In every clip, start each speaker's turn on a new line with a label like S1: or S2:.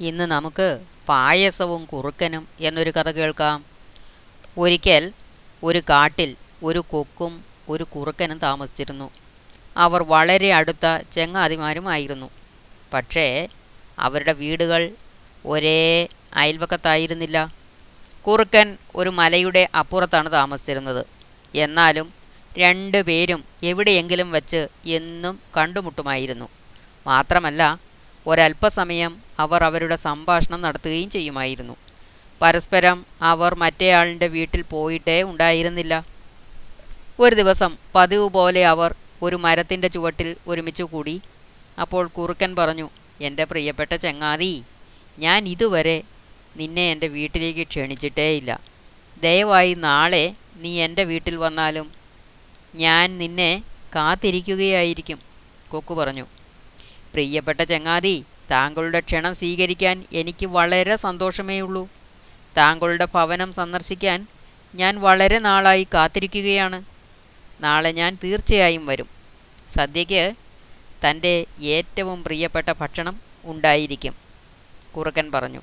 S1: ഇന്ന് നമുക്ക് പായസവും കുറുക്കനും എന്നൊരു കഥ കേൾക്കാം. ഒരിക്കൽ ഒരു കാട്ടിൽ ഒരു കൊക്കും ഒരു കുറുക്കനും താമസിച്ചിരുന്നു. അവർ വളരെ അടുത്ത ചെങ്ങാതിമാരുമായിരുന്നു. പക്ഷേ അവരുടെ വീടുകൾ ഒരേ അയൽവക്കത്തായിരുന്നില്ല. കുറുക്കൻ ഒരു മലയുടെ അപ്പുറത്താണ് താമസിച്ചിരുന്നത്. എന്നാലും രണ്ടു പേരും എവിടെയെങ്കിലും വച്ച് എന്നും കണ്ടുമുട്ടുമായിരുന്നു. മാത്രമല്ല ഒരല്പസമയം അവർ അവരുടെ സംഭാഷണം നടത്തുകയും ചെയ്യുമായിരുന്നു. പരസ്പരം അവർ മറ്റേയാളിന്റെ വീട്ടിൽ പോയിട്ടേ ഉണ്ടായിരുന്നില്ല. ഒരു ദിവസം പതിവ് പോലെ അവർ ഒരു മരത്തിന്റെ ചുവട്ടിൽ ഒരുമിച്ച് കൂടി. അപ്പോൾ കുറുക്കൻ പറഞ്ഞു എന്റെ പ്രിയപ്പെട്ട ചങ്ങാതി ഞാൻ ഇതുവരെ നിന്നെ എന്റെ വീട്ടിലേക്ക് ക്ഷണിച്ചിട്ടേയില്ല. ദയവായി നാളെ നീ എന്റെ വീട്ടിൽ വന്നാലും ഞാൻ നിന്നെ കാത്തിരിക്കുകയായിരിക്കും കൊക്കു പറഞ്ഞു. പ്രിയപ്പെട്ട ചങ്ങാതി താങ്കളുടെ ക്ഷണം സ്വീകരിക്കാൻ എനിക്ക് വളരെ സന്തോഷമേ ഉള്ളൂ താങ്കളുടെ ഭവനം സന്ദർശിക്കാൻ ഞാൻ വളരെ നാളായി കാത്തിരിക്കുകയാണ്. നാളെ ഞാൻ തീർച്ചയായും വരും. സദ്യയ്ക്ക് തന്റെ ഏറ്റവും പ്രിയപ്പെട്ട ഭക്ഷണം ഉണ്ടായിരിക്കും കുറുക്കൻ പറഞ്ഞു.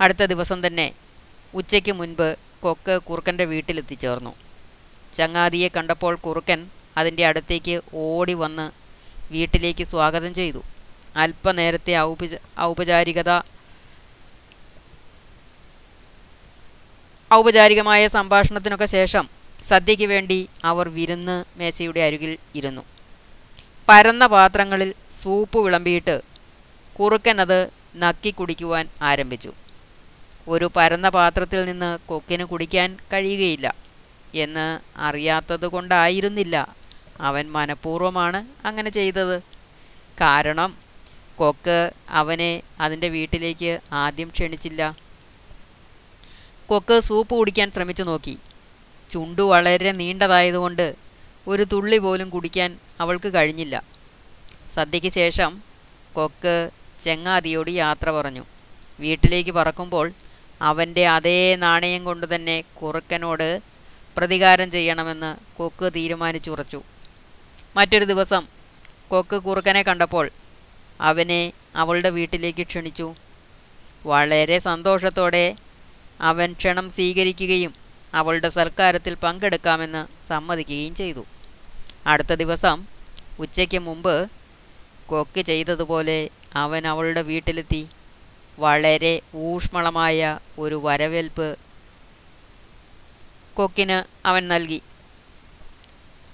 S1: അടുത്ത ദിവസം തന്നെ ഉച്ചയ്ക്ക് മുൻപ് കൊക്ക് കുറുക്കന്റെ വീട്ടിലെത്തിച്ചേർന്നു. ചങ്ങാതിയെ കണ്ടപ്പോൾ കുറുക്കൻ അതിന്റെ അടുത്തേക്ക് ഓടി വന്ന് വീട്ടിലേക്ക് സ്വാഗതം ചെയ്തു. അല്പനേരത്തെ ഔപച ഔപചാരികത ഔപചാരികമായ സംഭാഷണത്തിനൊക്കെ ശേഷം സദ്യയ്ക്ക് വേണ്ടി അവർ വിരുന്ന് മേശയുടെ അരികിൽ ഇരുന്നു. പരന്ന പാത്രങ്ങളിൽ സൂപ്പ് വിളമ്പിയിട്ട് കുറുക്കൻ അത് നക്കി കുടിക്കുവാൻ ആരംഭിച്ചു. ഒരു പരന്ന പാത്രത്തിൽ നിന്ന് കൊക്കിന് കുടിക്കാൻ കഴിയുകയില്ല എന്ന് അറിയാത്തത് കൊണ്ടായിരുന്നില്ല അവൻ മനഃപൂർവമാണ് അങ്ങനെ ചെയ്തത്. കാരണം കൊക്ക് അവനെ അതിന്റെ വീട്ടിലേക്ക് ആദ്യം ക്ഷണിച്ചില്ല. കൊക്ക് സൂപ്പ് കുടിക്കാൻ ശ്രമിച്ചു നോക്കി. ചുണ്ടു വളരെ നീണ്ടതായതുകൊണ്ട് ഒരു തുള്ളി പോലും കുടിക്കാൻ അവൾക്ക് കഴിഞ്ഞില്ല. സദ്യയ്ക്ക് ശേഷം കൊക്ക് ചെങ്ങാതിയോട് യാത്ര പറഞ്ഞു. വീട്ടിലേക്ക് പറക്കുമ്പോൾ അവന്റെ അതേ നാണയം കൊണ്ട് തന്നെ കുറുക്കനോട് പ്രതികാരം ചെയ്യണമെന്ന് കൊക്ക് തീരുമാനിച്ചുറച്ചു. മറ്റൊരു ദിവസം കൊക്ക് കുറുക്കനെ കണ്ടപ്പോൾ അവനെ അവളുടെ വീട്ടിലേക്ക് ക്ഷണിച്ചു. വളരെ സന്തോഷത്തോടെ അവൻ ക്ഷണം സ്വീകരിക്കുകയും അവളുടെ സൽക്കാരത്തിൽ പങ്കെടുക്കാമെന്ന് സമ്മതിക്കുകയും ചെയ്തു. അടുത്ത ദിവസം ഉച്ചയ്ക്ക് മുമ്പ് കൊക്ക് ചെയ്തതുപോലെ അവൻ അവളുടെ വീട്ടിലെത്തി. വളരെ ഊഷ്മളമായ ഒരു വരവേൽപ്പ് കൊക്കിന് അവൻ നൽകി.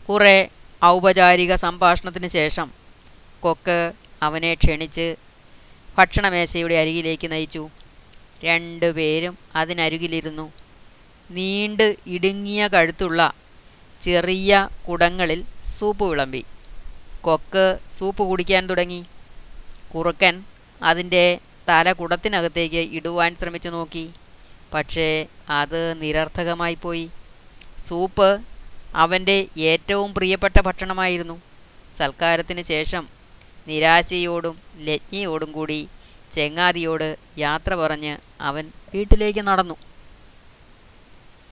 S1: കുറേ ഔപചാരിക സംഭാഷണത്തിന് ശേഷം കൊക്ക് അവനെ ക്ഷണിച്ച് ഭക്ഷണമേശയുടെ അരികിലേക്ക് നയിച്ചു. രണ്ടുപേരും അതിനരികിലിരുന്നു. നീണ്ട് ഇടുങ്ങിയ കഴുത്തുള്ള ചെറിയ കുടങ്ങളിൽ സൂപ്പ് വിളമ്പി. കൊക്ക് സൂപ്പ് കുടിക്കാൻ തുടങ്ങി. കുറുക്കൻ അതിന്റെ തല കുടത്തിനകത്തേക്ക് ഇടുവാൻ ശ്രമിച്ചു നോക്കി. പക്ഷേ അത് നിരർത്ഥകമായി പോയി. സൂപ്പ് അവന്റെ ഏറ്റവും പ്രിയപ്പെട്ട ഭക്ഷണമായിരുന്നു. സൽക്കാരത്തിന് ശേഷം നിരാശയോടും ലജ്ഞയോടും കൂടി ചെങ്ങാതിയോട് യാത്ര പറഞ്ഞ് അവൻ വീട്ടിലേക്ക് നടന്നു.